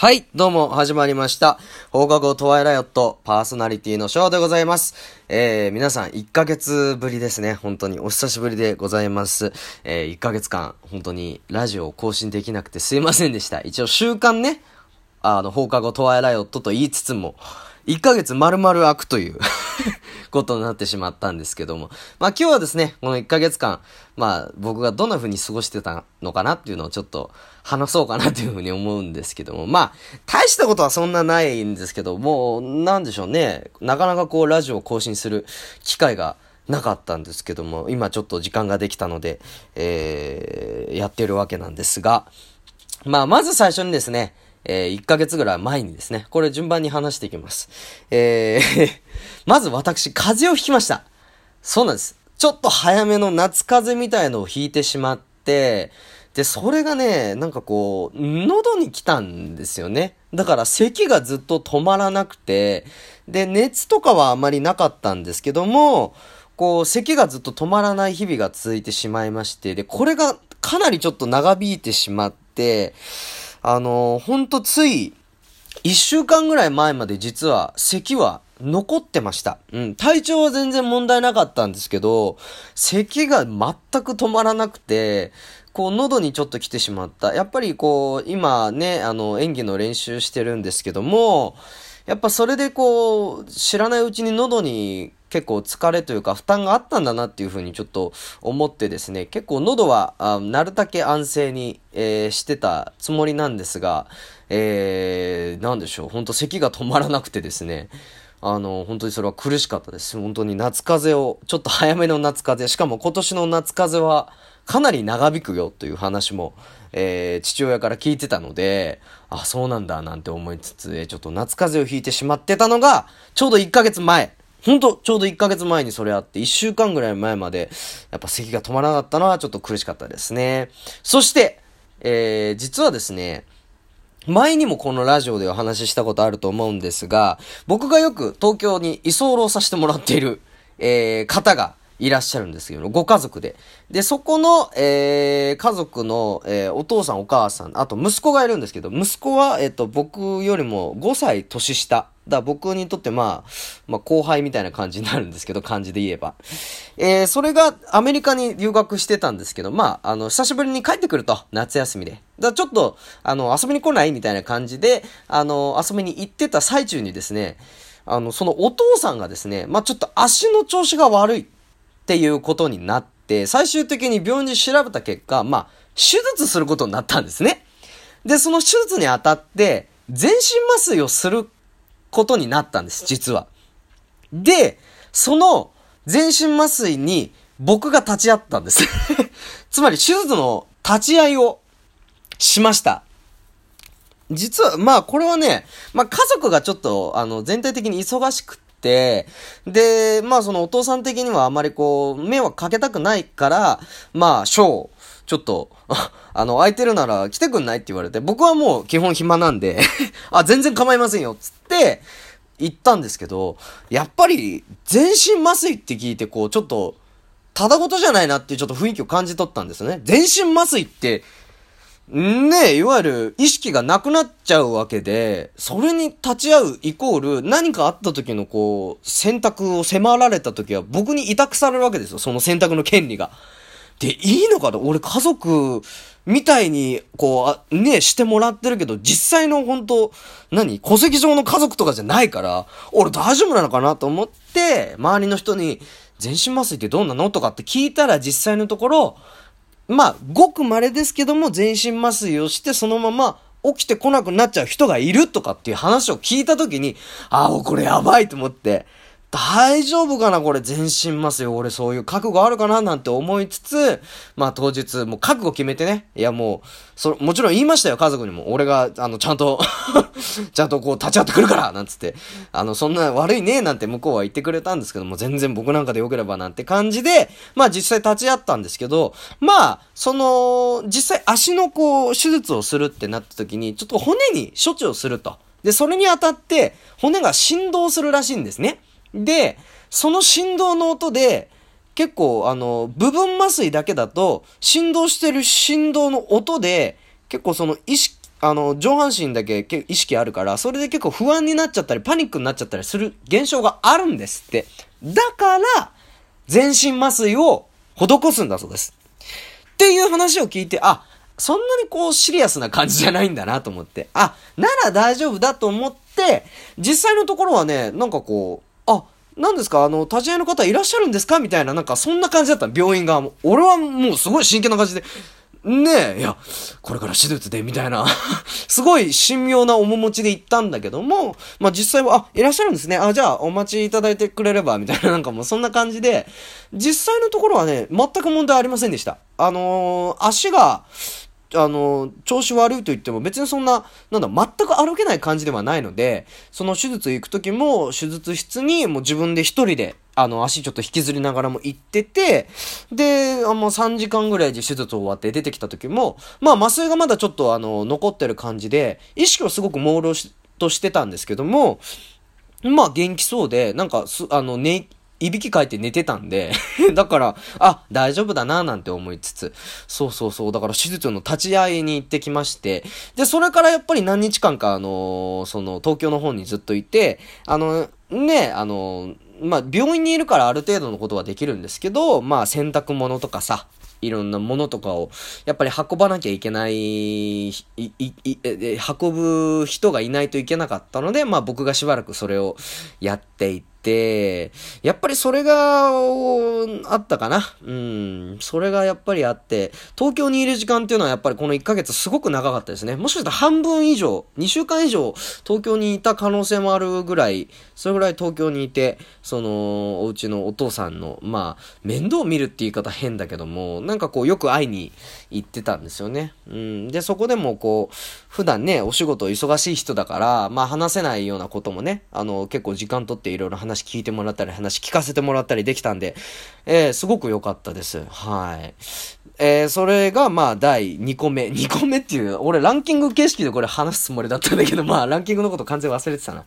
はい、どうも、始まりました。放課後トワイライオットパーソナリティのショーでございます。えー、皆さん、1ヶ月ぶりですね。本当にお久しぶりでございます。えー、1ヶ月間、本当にラジオを更新できなくてすいませんでした。一応、週間ね、あの、放課後トワイライオットと言いつつも、1ヶ月丸々空くという ことになってしまったんですけども。まあ今日はですね、この1ヶ月間、まあ僕がどんな風に過ごしてたのかなっていうのをちょっと話そうかなという風に思うんですけども。まあ、大したことはそんなないんですけど、もう、なんでしょうね。なかなかこうラジオを更新する機会がなかったんですけども、今ちょっと時間ができたので、えー、やってるわけなんですが、まあまず最初にですね、えー、1ヶ月ぐらい前にですね、これ順番に話していきます。えー まず私、風邪をひきました。そうなんです。ちょっと早めの夏風邪みたいのをひいてしまって、で、それがね、なんかこう、喉に来たんですよね。だから咳がずっと止まらなくて、で、熱とかはあまりなかったんですけども、こう、咳がずっと止まらない日々が続いてしまいまして、で、これがかなりちょっと長引いてしまって、あの、ほんとつい、一週間ぐらい前まで実は咳は残ってました。うん。体調は全然問題なかったんですけど、咳が全く止まらなくて、こう、喉にちょっと来てしまった。やっぱりこう、今ね、あの、演技の練習してるんですけども、やっぱそれでこう、知らないうちに喉に結構疲れというか負担があったんだなっていうふうにちょっと思ってですね、結構喉はあなるだけ安静に、えー、してたつもりなんですが、えー、なんでしょう、ほんと咳が止まらなくてですね、あの、本当にそれは苦しかったです。本当に夏風邪を、ちょっと早めの夏風邪、しかも今年の夏風邪はかなり長引くよという話も、えー、父親から聞いてたので、あ、そうなんだなんて思いつつ、ちょっと夏風邪をひいてしまってたのが、ちょうど1ヶ月前。ほんと、ちょうど1ヶ月前にそれあって、1週間ぐらい前まで、やっぱ咳が止まらなかったのはちょっと苦しかったですね。そして、えー、実はですね、前にもこのラジオでお話ししたことあると思うんですが、僕がよく東京に居候させてもらっている、えー、方がいらっしゃるんですけど、ご家族で。で、そこの、えー、家族の、えー、お父さんお母さん、あと息子がいるんですけど、息子は、えっ、と、僕よりも5歳年下。だ僕にとってまあ、まあ後輩みたいな感じになるんですけど、漢字で言えば。えー、それがアメリカに留学してたんですけど、まあ、あの、久しぶりに帰ってくると、夏休みで。だちょっと、あの、遊びに来ないみたいな感じで、あの、遊びに行ってた最中にですね、あの、そのお父さんがですね、まあちょっと足の調子が悪いっていうことになって、最終的に病院で調べた結果、まあ、手術することになったんですね。で、その手術にあたって、全身麻酔をすることになったんです、実は。で、その全身麻酔に僕が立ち会ったんです つまり手術の立ち会いをしました。実は、まあこれはね、まあ家族がちょっと、あの、全体的に忙しくって、で、まあそのお父さん的にはあまりこう、迷惑かけたくないから、まあ、ショー、ちょっと、あの、空いてるなら来てくんないって言われて、僕はもう基本暇なんで あ、全然構いませんよ、つって、行ったんですけど、やっぱり、全身麻酔って聞いて、こう、ちょっと、ただごとじゃないなっていうちょっと雰囲気を感じ取ったんですね。全身麻酔って、ねえ、いわゆる意識がなくなっちゃうわけで、それに立ち会うイコール、何かあった時のこう、選択を迫られた時は僕に委託されるわけですよ。その選択の権利が。で、いいのかな俺家族みたいに、こう、ね、してもらってるけど、実際の本当何戸籍上の家族とかじゃないから、俺大丈夫なのかなと思って、周りの人に、全身麻酔ってどうなのとかって聞いたら実際のところ、まあ、ごく稀ですけども、全身麻酔をして、そのまま起きてこなくなっちゃう人がいるとかっていう話を聞いたときに、ああ、これやばいと思って、大丈夫かなこれ全身麻酔俺そういう覚悟あるかななんて思いつつ、まあ当日、もう覚悟決めてね。いやもう、そ、もちろん言いましたよ、家族にも。俺が、あの、ちゃんと ちゃんとこう立ち会ってくるからなんつって。あの、そんな悪いねなんて向こうは言ってくれたんですけども、全然僕なんかでよければなんて感じで、まあ実際立ち会ったんですけど、まあ、その、実際足のこう、手術をするってなった時に、ちょっと骨に処置をすると。で、それにあたって、骨が振動するらしいんですね。で、その振動の音で、結構、あの、部分麻酔だけだと、振動してる振動の音で、結構その意識あの、上半身だけ意識あるから、それで結構不安になっちゃったり、パニックになっちゃったりする現象があるんですって。だから、全身麻酔を施すんだそうです。っていう話を聞いて、あ、そんなにこうシリアスな感じじゃないんだなと思って、あ、なら大丈夫だと思って、実際のところはね、なんかこう、あ、何ですか？あの、立ち会いの方いらっしゃるんですか？みたいな、なんかそんな感じだった病院側も。俺はもうすごい真剣な感じで、ねえ、いや、これから手術で、みたいな。すごい神妙な面持ちで行ったんだけども、まあ実際は、あ、いらっしゃるんですね。あ、じゃあお待ちいただいてくれれば、みたいな、なんかもうそんな感じで、実際のところはね、全く問題ありませんでした。あのー、足が、あの、調子悪いと言っても別にそんな、なんだ、全く歩けない感じではないので、その手術行く時も、手術室にもう自分で一人で、あの、足ちょっと引きずりながらも行ってて、で、あの、3時間ぐらいで手術終わって出てきた時も、まあ、麻酔がまだちょっとあの、残ってる感じで、意識はすごく朦朧としてたんですけども、まあ、元気そうで、なんか、す、あの、ね、いびきかいて寝てたんで だから、あ、大丈夫だななんて思いつつ、そうそうそう、だから手術の立ち会いに行ってきまして、で、それからやっぱり何日間か、あのー、その、東京の方にずっといて、あの、ね、あのー、まあ、病院にいるからある程度のことはできるんですけど、まあ、洗濯物とかさ、いろんなものとかを、やっぱり運ばなきゃいけない、い、い、い、運ぶ人がいないといけなかったので、まあ僕がしばらくそれをやっていて、て、やっぱりそれが、あったかな。うん。それがやっぱりあって、東京にいる時間っていうのはやっぱりこの1ヶ月すごく長かったですね。もしかしたら半分以上、2週間以上東京にいた可能性もあるぐらい、それぐらい東京にいて、その、お家のお父さんの、まあ、面倒を見るって言い方変だけども、なんかこうよく会いに行ってたんですよね。うん。で、そこでもこう、普段ね、お仕事忙しい人だから、まあ話せないようなこともね、あの、結構時間とっていろいろ話話聞いてもらったり、話聞かせてもらったりできたんで、えー、すごく良かったです。はい。えー、それが、まあ、第2個目。2個目っていう、俺ランキング形式でこれ話すつもりだったんだけど、まあ、ランキングのこと完全忘れてたな。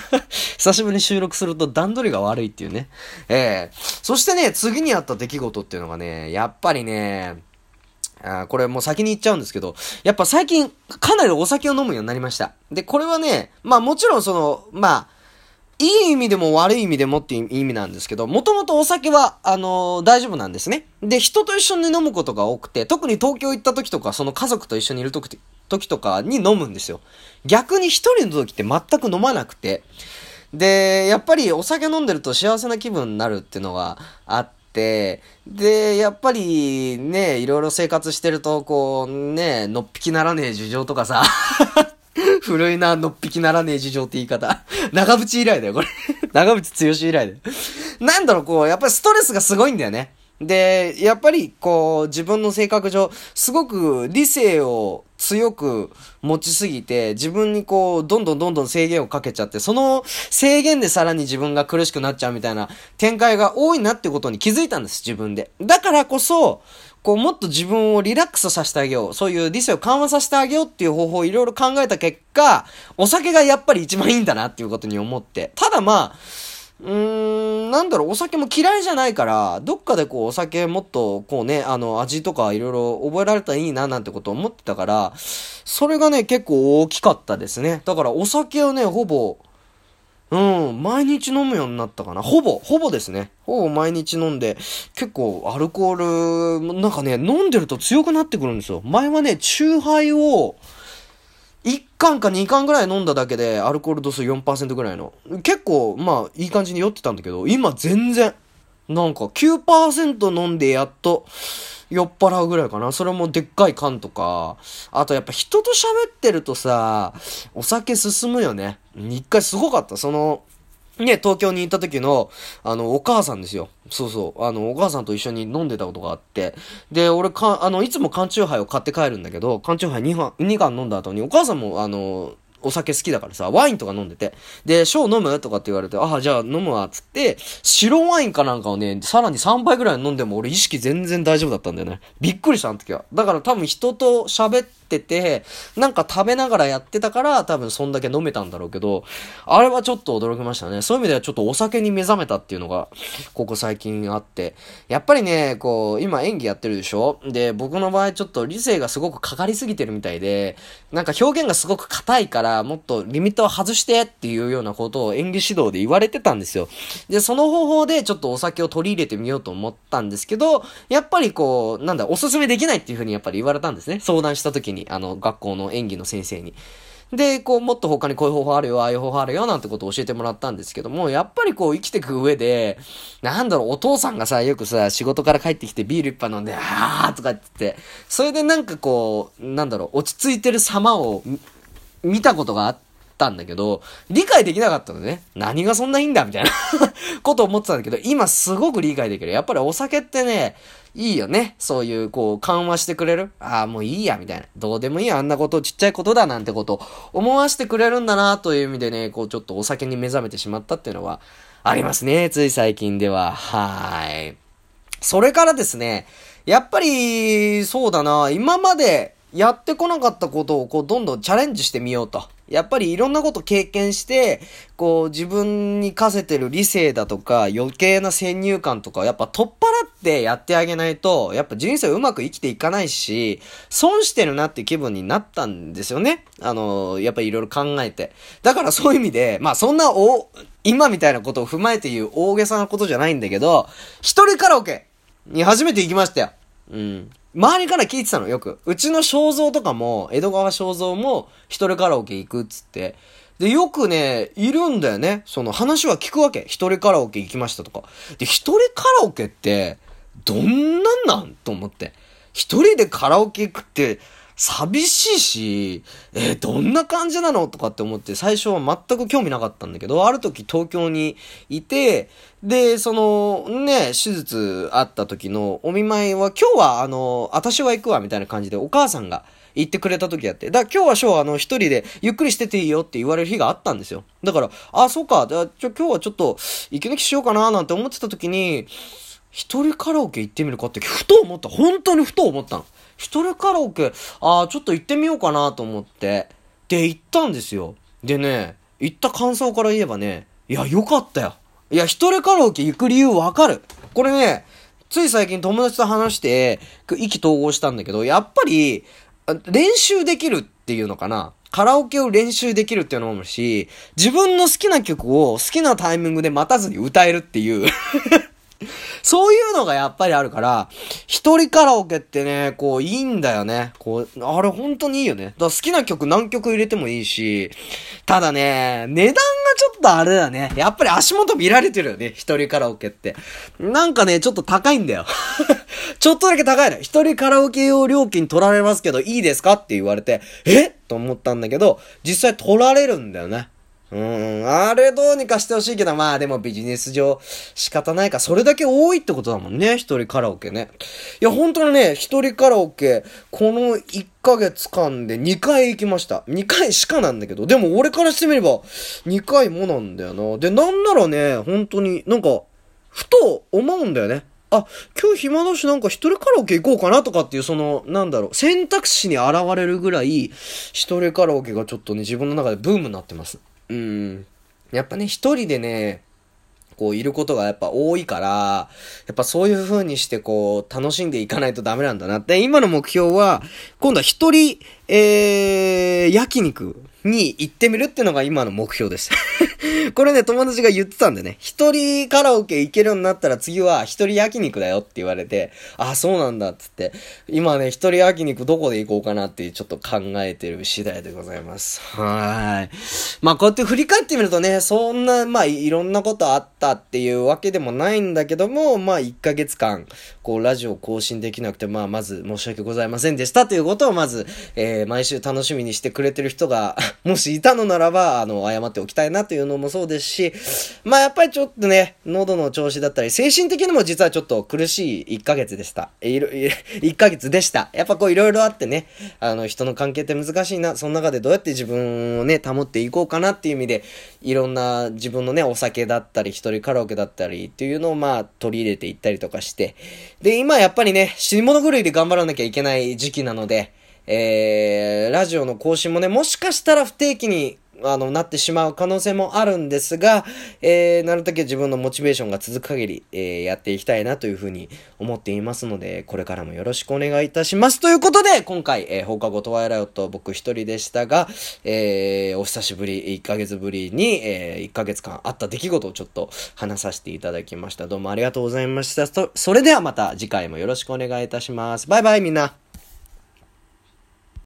久しぶりに収録すると段取りが悪いっていうね。えー、そしてね、次にあった出来事っていうのがね、やっぱりね、あこれもう先に言っちゃうんですけど、やっぱ最近かなりお酒を飲むようになりました。で、これはね、まあもちろんその、まあ、いい意味でも悪い意味でもっていう意味なんですけど、もともとお酒は、あのー、大丈夫なんですね。で、人と一緒に飲むことが多くて、特に東京行った時とか、その家族と一緒にいる時時とかに飲むんですよ。逆に一人の時って全く飲まなくて。で、やっぱりお酒飲んでると幸せな気分になるっていうのがあって、で、やっぱりね、いろいろ生活してると、こう、ね、のっぴきならねえ事情とかさ 古いな、のっぴきならねえ事情って言い方。長渕以来だよ、これ。長渕剛以来だよ。なんだろう、こう、やっぱりストレスがすごいんだよね。で、やっぱり、こう、自分の性格上、すごく理性を強く持ちすぎて、自分にこう、どんどんどんどん制限をかけちゃって、その制限でさらに自分が苦しくなっちゃうみたいな展開が多いなってことに気づいたんです、自分で。だからこそ、こう、もっと自分をリラックスさせてあげよう。そういう理性を緩和させてあげようっていう方法をいろいろ考えた結果、お酒がやっぱり一番いいんだなっていうことに思って。ただまあ、うーん、なんだろう、お酒も嫌いじゃないから、どっかでこう、お酒もっと、こうね、あの、味とかいろいろ覚えられたらいいな、なんてこと思ってたから、それがね、結構大きかったですね。だからお酒をね、ほぼ、うん、毎日飲むようになったかな。ほぼ、ほぼですね。ほぼ毎日飲んで、結構アルコール、なんかね、飲んでると強くなってくるんですよ。前はね、チューハイを、1缶か2缶ぐらい飲んだだけで、アルコール度数4%ぐらいの。結構、まあ、いい感じに酔ってたんだけど、今全然、なんか9%飲んでやっと、酔っ払うぐらいかな。それもでっかい缶とか。あとやっぱ人と喋ってるとさ、お酒進むよね。一回すごかった。その、ね、東京に行った時の、あの、お母さんですよ。そうそう。あの、お母さんと一緒に飲んでたことがあって。で、俺か、あの、いつも缶チューハイを買って帰るんだけど、缶チューハイ2缶、2缶飲んだ後に、お母さんも、あの、お酒好きだからさ、ワインとか飲んでて。で、ショー飲むとかって言われて、ああ、じゃあ飲むわ、つって、白ワインかなんかをね、さらに3杯ぐらい飲んでも俺意識全然大丈夫だったんだよね。びっくりした、あの時は。だから多分人と喋って、ってて、なんか食べながらやってたから多分そんだけ飲めたんだろうけど、あれはちょっと驚きましたね。そういう意味ではちょっとお酒に目覚めたっていうのが、ここ最近あって。やっぱりね、こう、今演技やってるでしょ？で、僕の場合ちょっと理性がすごくかかりすぎてるみたいで、なんか表現がすごく硬いから、もっとリミットを外してっていうようなことを演技指導で言われてたんですよ。で、その方法でちょっとお酒を取り入れてみようと思ったんですけど、やっぱりこう、なんだ、おすすめできないっていうふうにやっぱり言われたんですね。相談した時に、にあの、学校の演技の先生に。で、こう、もっと他にこういう方法あるよ、ああいう方法あるよ、なんてことを教えてもらったんですけども、やっぱりこう、生きてく上で、なんだろう、お父さんがさ、よくさ、仕事から帰ってきてビール一杯飲んで、あーとかって言って、それでなんかこう、なんだろう、落ち着いてる様を見たことがあって、たんだけど、理解できなかったのね。何がそんないいんだみたいな こと思ってたんだけど、今すごく理解できる。やっぱりお酒ってね、いいよね。そういう、こう、緩和してくれる。ああ、もういいや、みたいな。どうでもいいあんなこと、ちっちゃいことだ、なんてこと、思わせてくれるんだな、という意味でね、こう、ちょっとお酒に目覚めてしまったっていうのは、ありますね。つい最近では。はい。それからですね、やっぱり、そうだな、今までやってこなかったことを、こう、どんどんチャレンジしてみようと。やっぱりいろんなこと経験して、こう自分に課せてる理性だとか余計な先入観とかやっぱ取っ払ってやってあげないと、やっぱ人生うまく生きていかないし、損してるなって気分になったんですよね。あの、やっぱりいろいろ考えて。だからそういう意味で、まあそんなお、今みたいなことを踏まえて言う大げさなことじゃないんだけど、一人カラオケに初めて行きましたよ。うん。周りから聞いてたのよく。うちの肖像とかも、江戸川肖像も一人カラオケ行くっつって。で、よくね、いるんだよね。その話は聞くわけ。一人カラオケ行きましたとか。で、一人カラオケって、どんなんなん？と思って。一人でカラオケ行くって、寂しいし、えー、どんな感じなのとかって思って最初は全く興味なかったんだけど、ある時東京にいて、で、その、ね、手術あった時のお見舞いは、今日はあの、私は行くわ、みたいな感じでお母さんが言ってくれた時やって。だから今日はショーあの、一人でゆっくりしてていいよって言われる日があったんですよ。だから、あ、そうか、じゃ今日はちょっと息抜きしようかななんて思ってた時に、一人カラオケ行ってみるかって、ふと思った。本当にふと思ったの。一人カラオケ、ああ、ちょっと行ってみようかなと思って。で、行ったんですよ。でね、行った感想から言えばね、いや、よかったよ。いや、一人カラオケ行く理由わかる。これね、つい最近友達と話して、意気投合したんだけど、やっぱり、練習できるっていうのかな。カラオケを練習できるっていうのもあるし、自分の好きな曲を好きなタイミングで待たずに歌えるっていう そういうのがやっぱりあるから、一人カラオケってね、こう、いいんだよね。こう、あれ本当にいいよね。だから好きな曲何曲入れてもいいし、ただね、値段がちょっとあれだね。やっぱり足元見られてるよね。一人カラオケって。なんかね、ちょっと高いんだよ。ちょっとだけ高いの。一人カラオケ用料金取られますけど、いいですか？って言われて、え？と思ったんだけど、実際取られるんだよね。うん、あれどうにかしてほしいけど、まあでもビジネス上仕方ないか。それだけ多いってことだもんね、一人カラオケね。いや、本当にね、一人カラオケ、この1ヶ月間で2回行きました。2回しかなんだけど、でも俺からしてみれば、2回もなんだよな。で、なんならね、本当になんか、ふと思うんだよね。あ、今日暇だしなんか一人カラオケ行こうかなとかっていう、その、なんだろう、選択肢に現れるぐらい、一人カラオケがちょっとね、自分の中でブームになってます。うん。やっぱね、一人でね、こういることがやっぱ多いから、やっぱそういう風にしてこう楽しんでいかないとダメなんだなって、今の目標は、今度は一人、えー、焼肉に行ってみるっていうのが今の目標です これね、友達が言ってたんでね、一人カラオケ行けるようになったら次は一人焼肉だよって言われて、あ、そうなんだっつって、今ね、一人焼肉どこで行こうかなってちょっと考えてる次第でございます。はい。まあこうやって振り返ってみるとね、そんな、まあいろんなことあったっていうわけでもないんだけども、まあ1ヶ月間、こうラジオ更新できなくて、まあまず申し訳ございませんでしたということをまず、えー、毎週楽しみにしてくれてる人がもしいたのならば、あの、謝っておきたいなというのもそうですし、まあやっぱりちょっとね、喉の調子だったり、精神的にも実はちょっと苦しい1ヶ月でした。いろ、1ヶ月でした。やっぱこういろいろあってね、あの、人の関係って難しいな、その中でどうやって自分をね、保っていこうかなっていう意味で、いろんな自分のね、お酒だったり、一人カラオケだったりっていうのをまあ取り入れていったりとかして、で、今やっぱりね、死に物狂いで頑張らなきゃいけない時期なので、えー、ラジオの更新もね、もしかしたら不定期にあの、なってしまう可能性もあるんですが、えー、なるだけ自分のモチベーションが続く限り、えー、やっていきたいなというふうに思っていますので、これからもよろしくお願いいたします。ということで、今回、えー、放課後トワイライト僕一人でしたが、えー、お久しぶり、1ヶ月ぶりに、えー、1ヶ月間あった出来事をちょっと話させていただきました。どうもありがとうございました。それではまた次回もよろしくお願いいたします。バイバイみんな。